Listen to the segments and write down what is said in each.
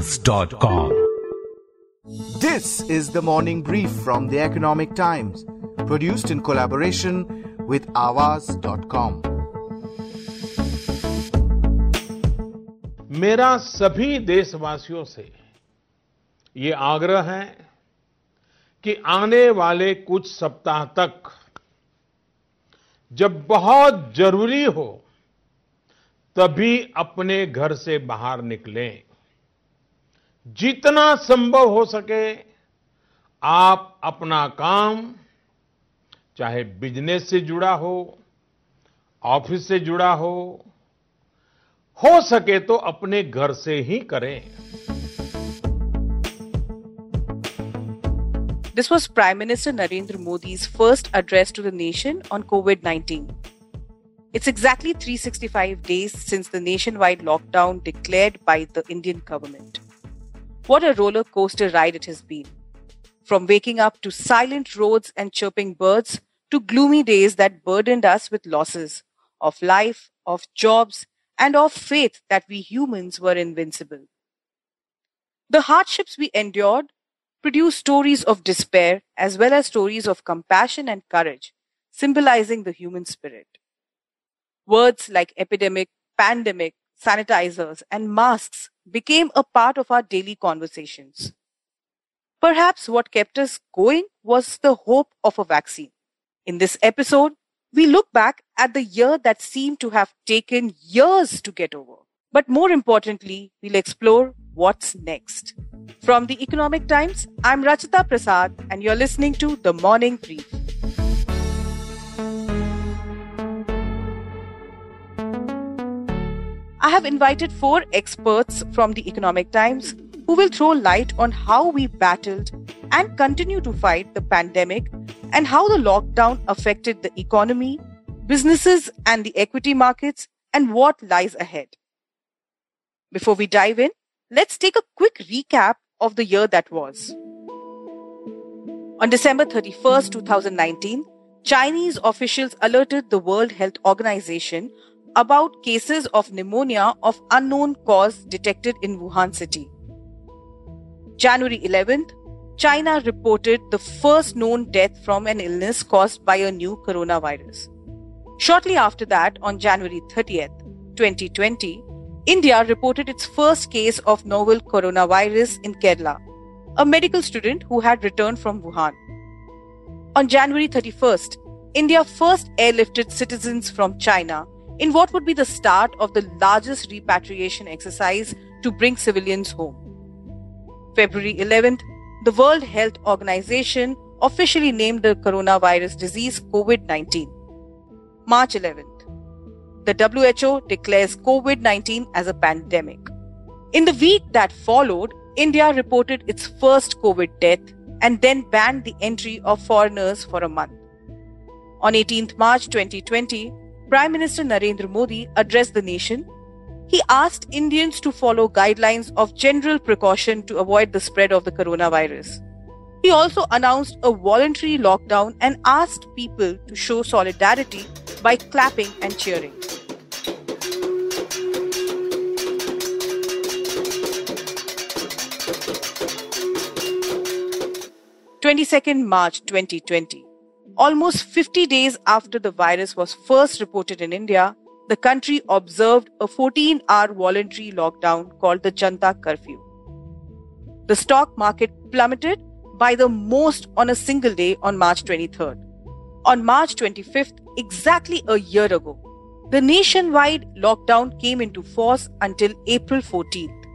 Aawaz.com. This is the morning brief from the Economic Times, produced in collaboration with Aawaz.com. मेरा सभी देशवासियों से ये आग्रह है कि आने वाले कुछ सप्ताह तक जब बहुत ज़रूरी हो तभी अपने घर से बाहर निकलें जितना संभव हो सके आप अपना काम, चाहे बिज़नेस से जुड़ा हो, ऑफ़िस से जुड़ा हो हो सके तो अपने घर से ही करें this was prime minister Narendra Modi first address to the nation on covid 19. It's exactly 365 days since the nationwide lockdown declared by the Indian government What a roller coaster ride it has been. From waking up to silent roads and chirping birds to gloomy days that burdened us with losses of life, of jobs, and of faith that we humans were invincible. The hardships we endured produce stories of despair as well as stories of compassion and courage, symbolizing the human spirit. Words like epidemic, pandemic, sanitizers, and masks became a part of our daily conversations. Perhaps what kept us going was the hope of a vaccine. In this episode, we look back at the year that seemed to have taken years to get over. But more importantly, we'll explore what's next. From the Economic Times, I'm Rachita Prasad, and you're listening to The Morning Brief. I have invited four experts from the Economic Times who will throw light on how we battled and continue to fight the pandemic and how the lockdown affected the economy, businesses, and the equity markets, and what lies ahead. Before we dive in, let's take a quick recap of the year that was. On December 31st, 2019, Chinese officials alerted the World Health Organization about cases of pneumonia of unknown cause detected in Wuhan city. January 11th, China reported the first known death from an illness caused by a new coronavirus. Shortly after that, on January 30th, 2020, India reported its first case of novel coronavirus in Kerala, a medical student who had returned from Wuhan. On January 31st, India first airlifted citizens from China in what would be the start of the largest repatriation exercise to bring civilians home. February 11th, the World Health Organization officially named the coronavirus disease COVID 19. March 11th, the WHO declares COVID 19 as a pandemic. In the week that followed, India reported its first COVID death and then banned the entry of foreigners for a month. On 18th March 2020, Prime Minister Narendra Modi addressed the nation. He asked Indians to follow guidelines of general precaution to avoid the spread of the coronavirus. He also announced a voluntary lockdown and asked people to show solidarity by clapping and cheering. 22nd March 2020. Almost 50 days after the virus was first reported in India, the country observed a 14 hour voluntary lockdown called the Janata Curfew. The stock market plummeted by the most on a single day on March 23rd. On March 25th, exactly a year ago, the nationwide lockdown came into force until April 14th.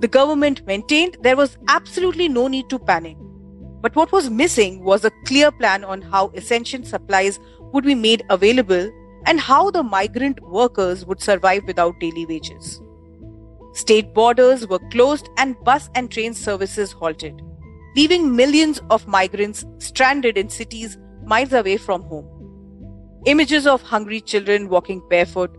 The government maintained there was absolutely no need to panic. But what was missing was a clear plan on how essential supplies would be made available and how the migrant workers would survive without daily wages. State borders were closed and bus and train services halted, leaving millions of migrants stranded in cities miles away from home. Images of hungry children walking barefoot,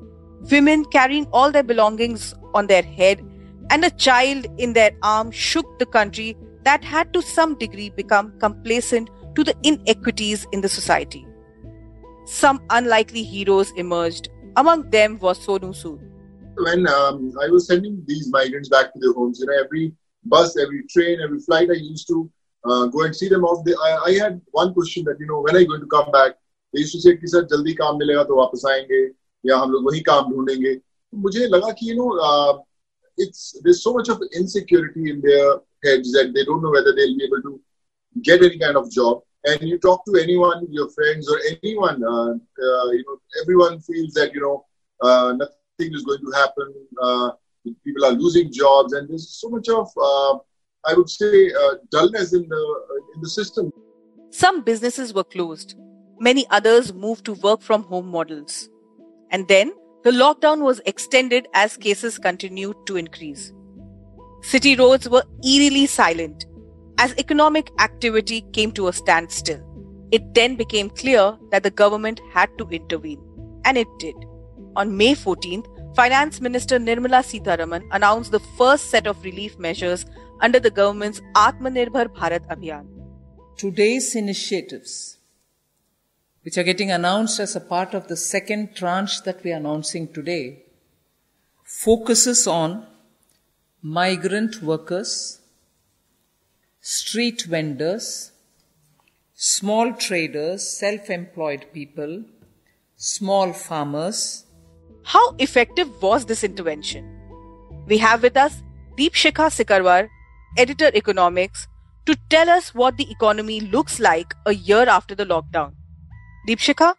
women carrying all their belongings on their head, and a child in their arm shook the country that had to some degree become complacent to the inequities in the society. Some unlikely heroes emerged. Among them was Sonu Sood. when um, I was sending these migrants back to their homes, you know, every bus, every train, every flight, I used to uh, go and see them off. The, I, I, had one question that, you know, when are you going to come back? They used to say कि sir जल्दी काम मिलेगा तो वापस आएंगे या हम लोग वही काम ढूंढेंगे मुझे लगा कि you know uh, it's there's so much of insecurity in their heads that they don't know whether they'll be able to get any kind of job. And you talk to anyone, your friends or anyone, uh, uh, you know, everyone feels that you know uh, nothing is going to happen. Uh, people are losing jobs, and there's so much of, uh, I would say, uh, dullness in the in the system. Some businesses were closed. Many others moved to work from home models. And then the lockdown was extended as cases continued to increase. City roads were eerily silent as economic activity came to a standstill. It then became clear that the government had to intervene, and it did. On May 14th, Finance Minister Nirmala Sitharaman announced the first set of relief measures under the government's Atmanirbhar Bharat Abhiyan. Today's initiatives, which are getting announced as a part of the second tranche that we are announcing today, focuses on migrant workers, street vendors, small traders, self employed people, small farmers. How effective was this intervention? We have with us Deepshikha Sikarwar, editor economics, to tell us what the economy looks like a year after the lockdown. Deepshikha?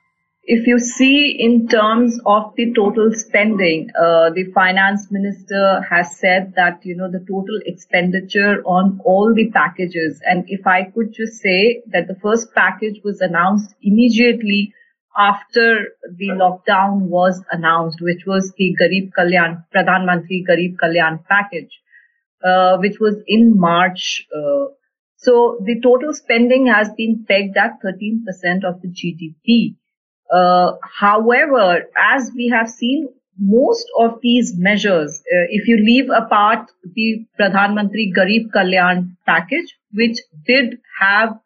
If you see in terms of the total spending, uh, the finance minister has said that, you know, the total expenditure on all the packages. And if I could just say that the first package was announced immediately after the lockdown was announced, which was the Garib Kalyan, Pradhan Mantri Garib Kalyan package, uh, which was in March. Uh, so the total spending has been pegged at 13% of the GDP. Uh, however, as we have seen, most of these measures, uh, if you leave apart the Pradhan Mantri Garib Kalyan package, which did have,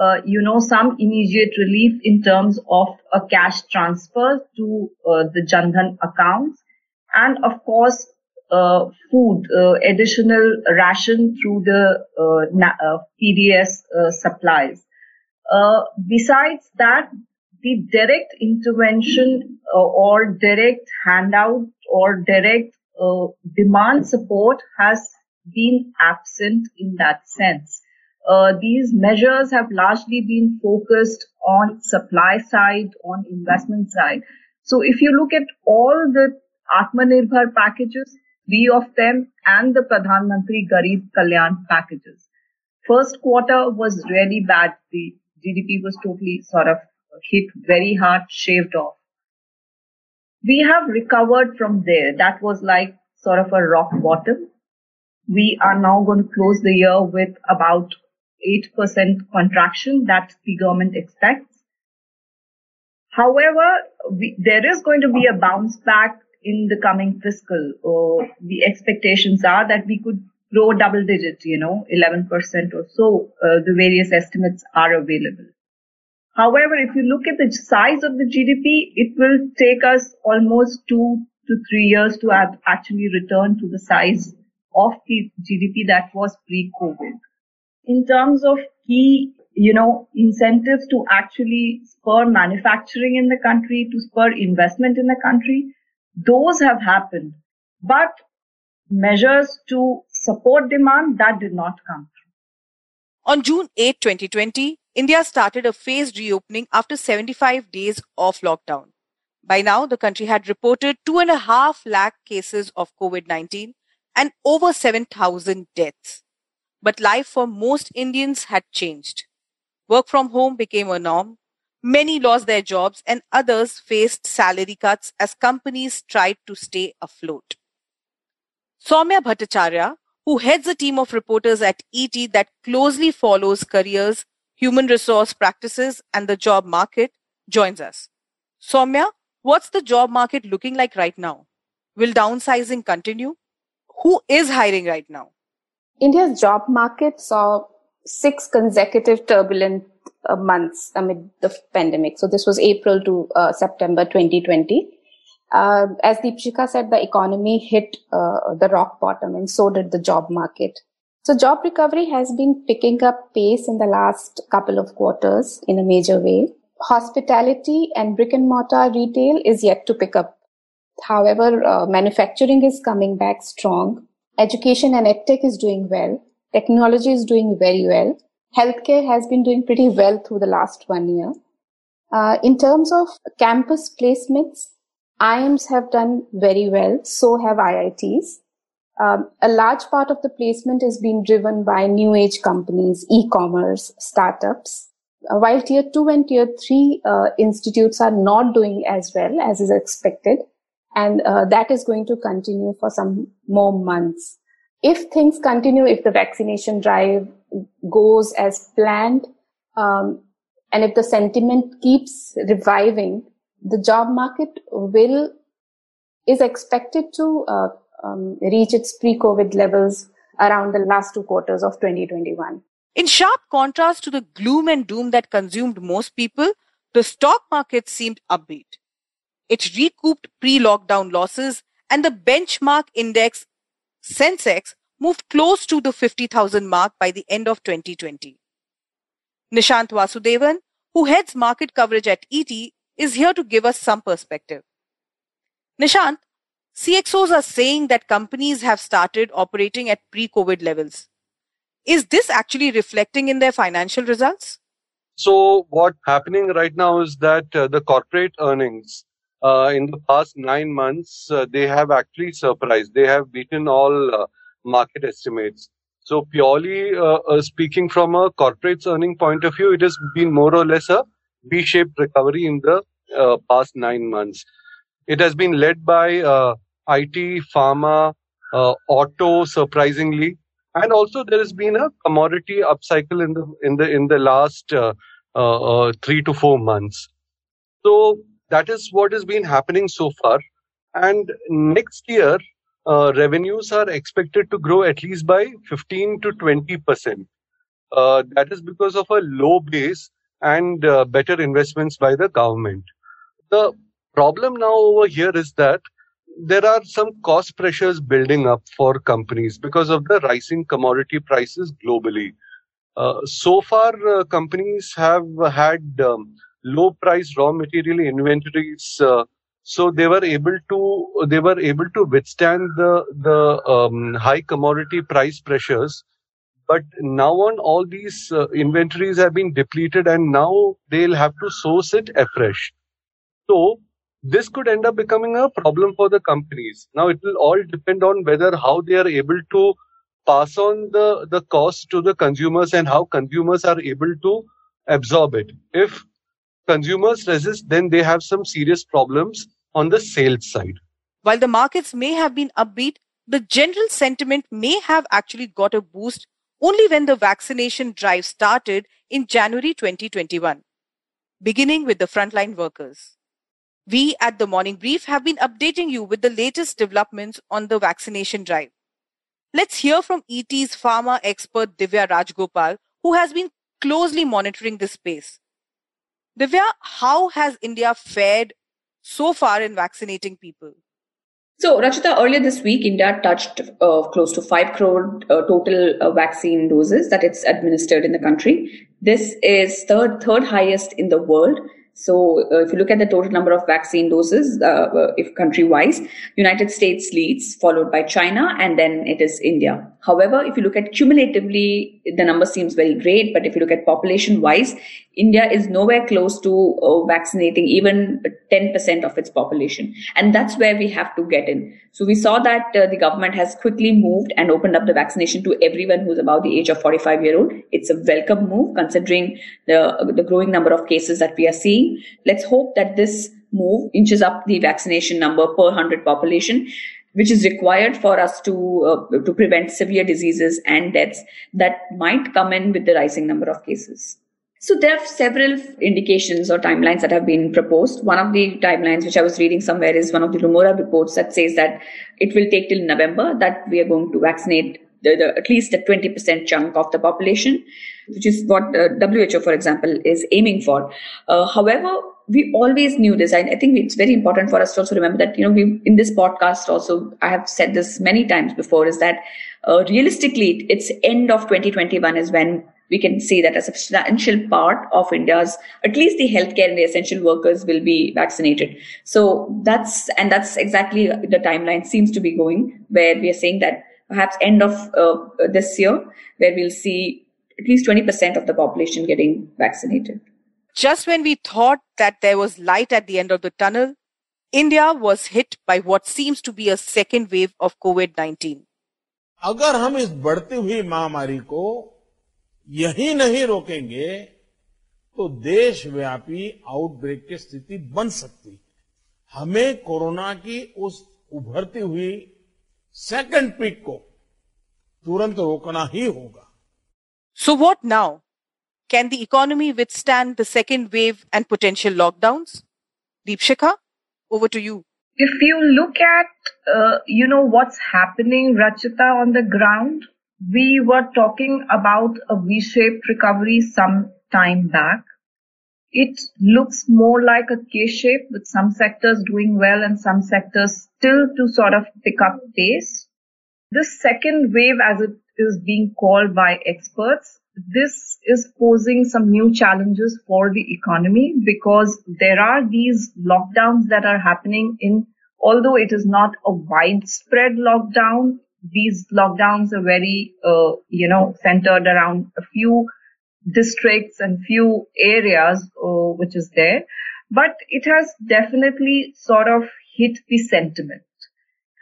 uh, you know, some immediate relief in terms of a cash transfer to uh, the Jandhan accounts, and of course, uh, food, uh, additional ration through the PDS supplies. besides that, the direct intervention uh, or direct handout or direct uh, demand support has been absent in that sense. Uh, these measures have largely been focused on supply side, on investment side. So if you look at all the Atmanirbhar packages, three of them and the Pradhan Mantri Garib Kalyan packages. First quarter was really bad. The GDP was totally sort of hit very hard, shaved off. We have recovered from there. That was like sort of a rock bottom. We are now going to close the year with about 8% contraction that the government expects. However, we, there is going to be a bounce back in the coming fiscal. Uh, the expectations are that we could grow double digit, you know, 11% or so. Uh, the various estimates are available. However, if you look at the size of the GDP, it will take us almost two to three years to actually return to the size of the GDP that was pre-COVID. In terms of key, you know, incentives to actually spur manufacturing in the country, to spur investment in the country, those have happened. But measures to support demand, that did not come. On June 8, 2020, India started a phased reopening after 75 days of lockdown. By now, the country had reported 2.5 lakh cases of COVID 19 and over 7,000 deaths. But life for most Indians had changed. Work from home became a norm. Many lost their jobs and others faced salary cuts as companies tried to stay afloat. Saumya Bhattacharya, who heads a team of reporters at ET that closely follows careers human resource practices and the job market, joins us. Saumya, what's the job market looking like right now? Will downsizing continue? Who is hiring right now? India's job market saw six consecutive turbulent uh, months amid the pandemic. So this was April to uh, September 2020. Uh, as Deepshikha said, the economy hit uh, the rock bottom and so did the job market. So job recovery has been picking up pace in the last couple of quarters in a major way. Hospitality and brick and mortar retail is yet to pick up. However, uh, manufacturing is coming back strong. Education and edtech is doing well. Technology is doing very well. Healthcare has been doing pretty well through the last one year. Uh, in terms of campus placements, IIMs have done very well. So have IITs. Um, a large part of the placement is being driven by new age companies, e-commerce, startups. Uh, while tier two and tier three uh, institutes are not doing as well as is expected, and uh, that is going to continue for some more months. If things continue, if the vaccination drive goes as planned, um, and if the sentiment keeps reviving, the job market will is expected to uh, um, reach its pre-COVID levels around the last two quarters of 2021. In sharp contrast to the gloom and doom that consumed most people, the stock market seemed upbeat. It recouped pre-lockdown losses and the benchmark index Sensex moved close to the 50,000 mark by the end of 2020. Nishanth Vasudevan, who heads market coverage at ET, is here to give us some perspective. Nishanth, CXOs are saying that companies have started operating at pre-COVID levels. Is this actually reflecting in their financial results? So what's happening right now is that uh, the corporate earnings uh, in the past nine months, uh, they have actually surprised. They have beaten all uh, market estimates. So purely uh, uh, speaking from a corporate earning point of view, it has been more or less a V-shaped recovery in the past nine months. It has been led by IT, pharma, uh, auto, surprisingly, and also there has been a commodity upcycle in the in the in the last uh, uh, uh, three to four months. So that is what has been happening so far, and next year uh, revenues are expected to grow at least by 15 to 20 percent. Uh, that is because of a low base and better investments by the government. The problem now over here is that there are some cost pressures building up for companies because of the rising commodity prices globally. Uh, so far, uh, companies have had um, low price raw material inventories, uh, so they were able to they were able to withstand the the um, high commodity price pressures. But now on, all these uh, inventories have been depleted, and now they'll have to source it afresh. So this could end up becoming a problem for the companies. Now it will all depend on whether how they are able to pass on the, the cost to the consumers and how consumers are able to absorb it. If consumers resist, then they have some serious problems on the sales side. While the markets may have been upbeat, the general sentiment may have actually got a boost only when the vaccination drive started in January 2021, beginning with the frontline workers. We at the Morning Brief have been updating you with the latest developments on the vaccination drive. Let's hear from ET's pharma expert Divya Rajagopal, who has been closely monitoring this space. Divya, how has India fared so far in vaccinating people? So, Rachita, earlier this week, India touched uh, close to 5 crore uh, total uh, vaccine doses that it's administered in the country. This is third, third highest in the world so uh, if you look at the total number of vaccine doses, uh, uh, if country-wise, United States leads, followed by China, and then it is India. However, if you look at cumulatively, the number seems very great. But if you look at population-wise, India is nowhere close to uh, vaccinating even 10% of its population, and that's where we have to get in. So we saw that uh, the government has quickly moved and opened up the vaccination to everyone who's about the age of 45 year old. It's a welcome move considering the the growing number of cases that we are seeing Let's hope that this move inches up the vaccination number per 100 population which is required for us to uh, to prevent severe diseases and deaths that might come in with the rising number of cases. So there are several indications or timelines that have been proposed. One of the timelines which I was reading somewhere is one of the Nomura reports that says that it will take till November that we are going to vaccinate the, the, at least a 20% chunk of the population, which is what the WHO, for example, is aiming for. Uh, however, we always knew this. I, I, think it's very important for us to also remember that, you know, we, in this podcast also, I have said this many times before, is that uh, realistically, it's end of 2021 is when we can say that a substantial part of India's, at least the healthcare and the essential workers will be vaccinated. So that's, and that's exactly the timeline seems to be going where we are saying that perhaps end of uh, this year, where we'll see at least 20% of the population getting vaccinated. Just when we thought that there was light at the end of the tunnel, India was hit by what seems to be a second wave of COVID-19. अगर हम इस बढ़ती हुई महामारी को यही नहीं रोकेंगे तो देशव्यापी आउटब्रेक की स्थिति बन सकती है हमें कोरोना की उस उभरती हुई सेकंड पीक को तुरंत रोकना ही होगा so, what now? Can the economy withstand the second wave and potential lockdowns? Deepshikha, over to you. If you look at, uh, you know, what's happening, Rachita, on the ground, we were talking about a V-shaped recovery some time back. It looks more like a K-shape with some sectors doing well and some sectors still to sort of pick up pace. This second wave, as it is being called by experts, this is posing some new challenges for the economy because there are these lockdowns that are happening in, although it is not a widespread lockdown, these lockdowns are very, uh, you know, centered around a few districts and few areas, uh, which is there. But it has definitely sort of hit the sentiment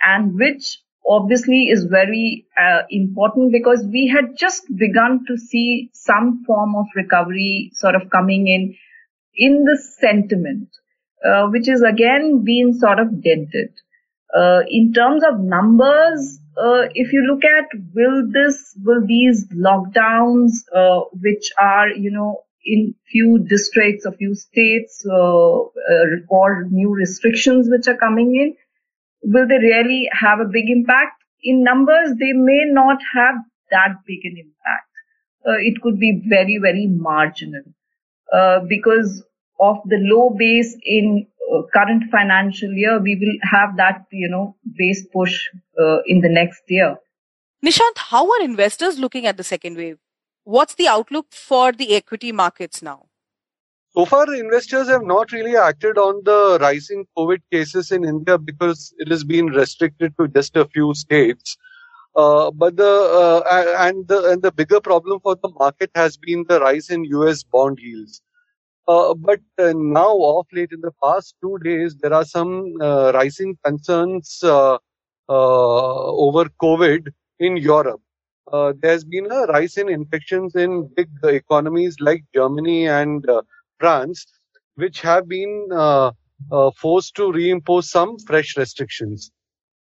and which obviously is very uh, important because we had just begun to see some form of recovery sort of coming in in the sentiment, uh, which is again being sort of dented. Uh, in terms of numbers, uh, if you look at will this will these lockdowns uh, which are you know in few districts a few states uh, or new restrictions which are coming in will they really have a big impact in numbers they may not have that big an impact uh, it could be very very marginal uh, because of the low base in uh, current financial year, we will have that, you know, base push uh, in the next year. Nishanth, how are investors looking at the second wave? What's the outlook for the equity markets now? So far, investors have not really acted on the rising COVID cases in India because it has been restricted to just a few states. Uh, but the uh, and the and the bigger problem for the market has been the rise in U.S. bond yields. Uh, but uh, now, off late in the past two days, there are some uh, rising concerns uh, over COVID in Europe. There's been a rise in infections in big economies like Germany and France, which have been forced to reimpose some fresh restrictions.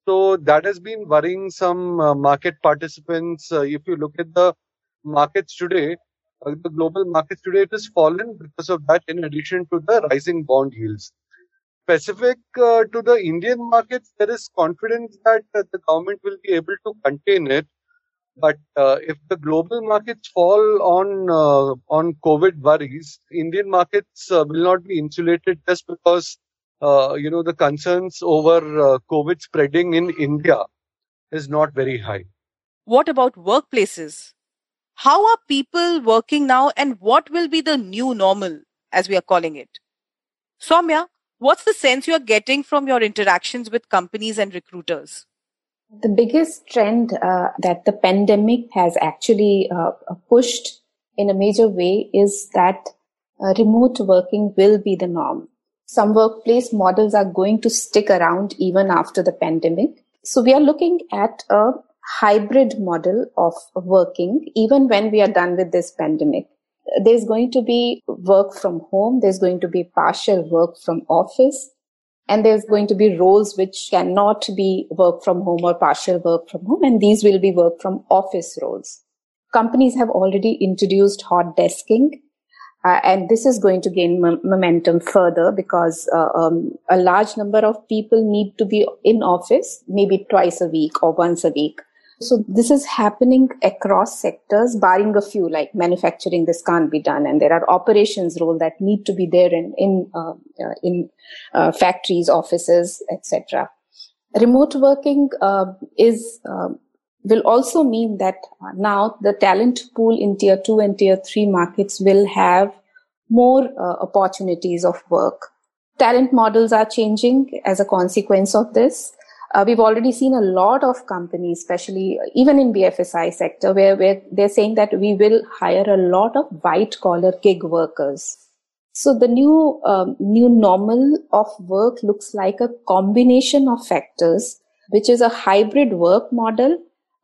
So that has been worrying some market participants. if you look at the markets today, uh, the global markets today it has fallen because of that in addition to the rising bond yields specific uh, to the indian markets there is confidence that uh, the government will be able to contain it but uh, if the global markets fall on uh, on covid worries indian markets uh, will not be insulated just because you know the concerns over covid spreading in india is not very high what about workplaces how are people working now and what will be the new normal, as we are calling it? Saumya, what's the sense you're getting from your interactions with companies and recruiters? The biggest trend uh, that the pandemic has actually uh, pushed in a major way is that uh, remote working will be the norm. Some workplace models are going to stick around even after the pandemic. So we are looking at a hybrid model of working even when we are done with this pandemic. There's going to be work from home. There's going to be partial work from office. And there's going to be roles which cannot be work from home or partial work from home. And these will be work from office roles. Companies have already introduced hot desking. Uh, and this is going to gain m- momentum further because uh, um, a large number of people need to be in office maybe twice a week or once a week So this is happening across sectors, barring a few like manufacturing. This can't be done, and there are operations role that need to be there in in uh, uh, in uh, factories, offices, etc. Remote working uh, is uh, will also mean that now the talent pool in tier two and tier three markets will have more uh, opportunities of work. Talent models are changing as a consequence of this. Uh, we've already seen a lot of companies, especially even in BFSI sector, where, where they're saying that we will hire a lot of white collar gig workers. So the new um, new normal of work looks like a combination of factors, which is a hybrid work model,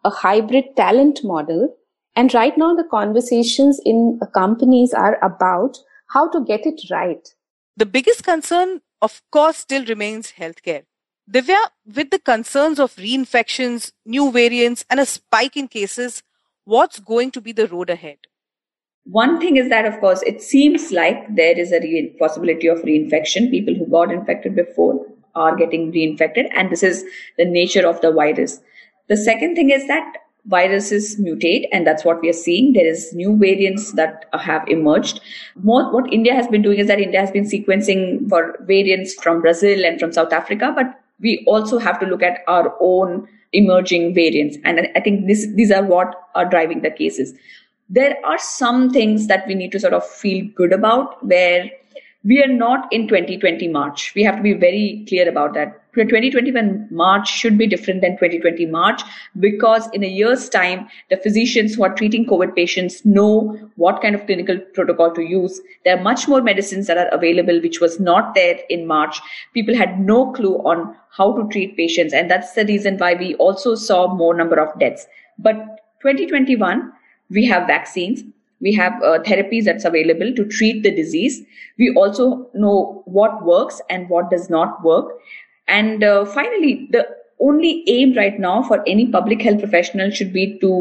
a hybrid talent model, and right now the conversations in companies are about how to get it right. The biggest concern, of course, still remains healthcare. Divya, with the concerns of reinfections, new variants, and a spike in cases, what's going to be the road ahead? One thing is that, of course, it seems like there is a re- possibility of reinfection. People who got infected before are getting reinfected, and this is the nature of the virus. The second thing is that viruses mutate and that's what we are seeing there is new variants that have emerged more what india has been doing is that india has been sequencing for variants from brazil and from south africa but we also have to look at our own emerging variants. And I think this, these are what are driving the cases. There are some things that we need to sort of feel good about where we are not in 2020 March. We have to be very clear about that. 2021 March should be different than 2020 March because in a year's time, the physicians who are treating COVID patients know what kind of clinical protocol to use. There are much more medicines that are available, which was not there in March. People had no clue on how to treat patients. And that's the reason why we also saw more number of deaths. But 2021, we have vaccines we have uh, therapies that's available to treat the disease we also know what works and what does not work and uh, finally the only aim right now for any public health professional should be to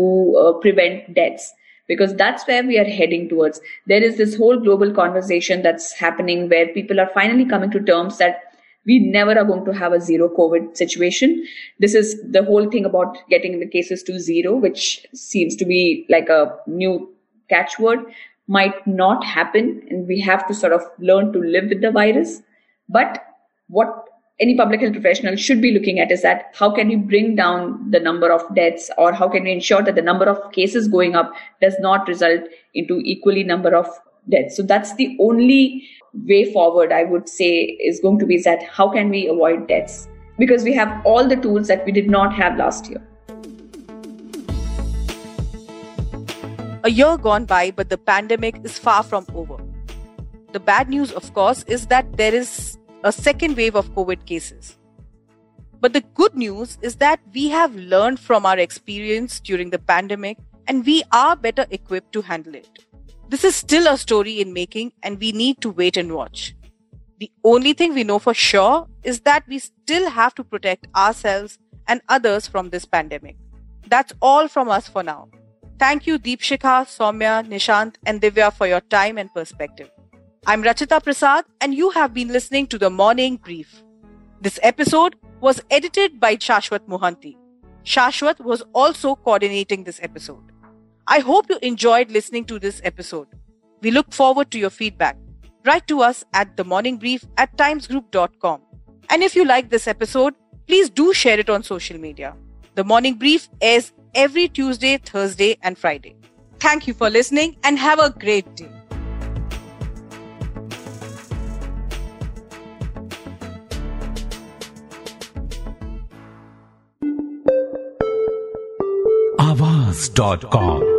uh, prevent deaths because that's where we are heading towards there is this whole global conversation that's happening where people are finally coming to terms that we never are going to have a zero COVID situation. This is the whole thing about getting the cases to zero, which seems to be like a new catchword might not happen and we have to sort of learn to live with the virus. But what any public health professional should be looking at is that how can we bring down the number of deaths or how can we ensure that the number of cases going up does not result into equally number of deaths. So that's the only way forward I would say is going to be that how can we avoid deaths? Because we have all the tools that we did not have last year. A year gone by, but the pandemic is far from over. The bad news, of course, is that there is a second wave of COVID cases. But the good news is that we have learned from our experience during the pandemic and we are better equipped to handle it. This is still a story in making and we need to wait and watch. The only thing we know for sure is that we still have to protect ourselves and others from this pandemic. That's all from us for now. Thank you, Deepshikha, Saumya, Nishanth, and Divya for your time and perspective. I'm Rachita Prasad, and you have been listening to the Morning Brief. This episode was edited by Shashwat Mohanty. Shashwat was also coordinating this episode. I hope you enjoyed listening to this episode. We look forward to your feedback. Write to us at themorningbrief at timesgroup.com. And if you like this episode, please do share it on social media. The Morning Brief airs every Tuesday, Thursday, and Friday. Thank you for listening and have a great day. Aawaz.com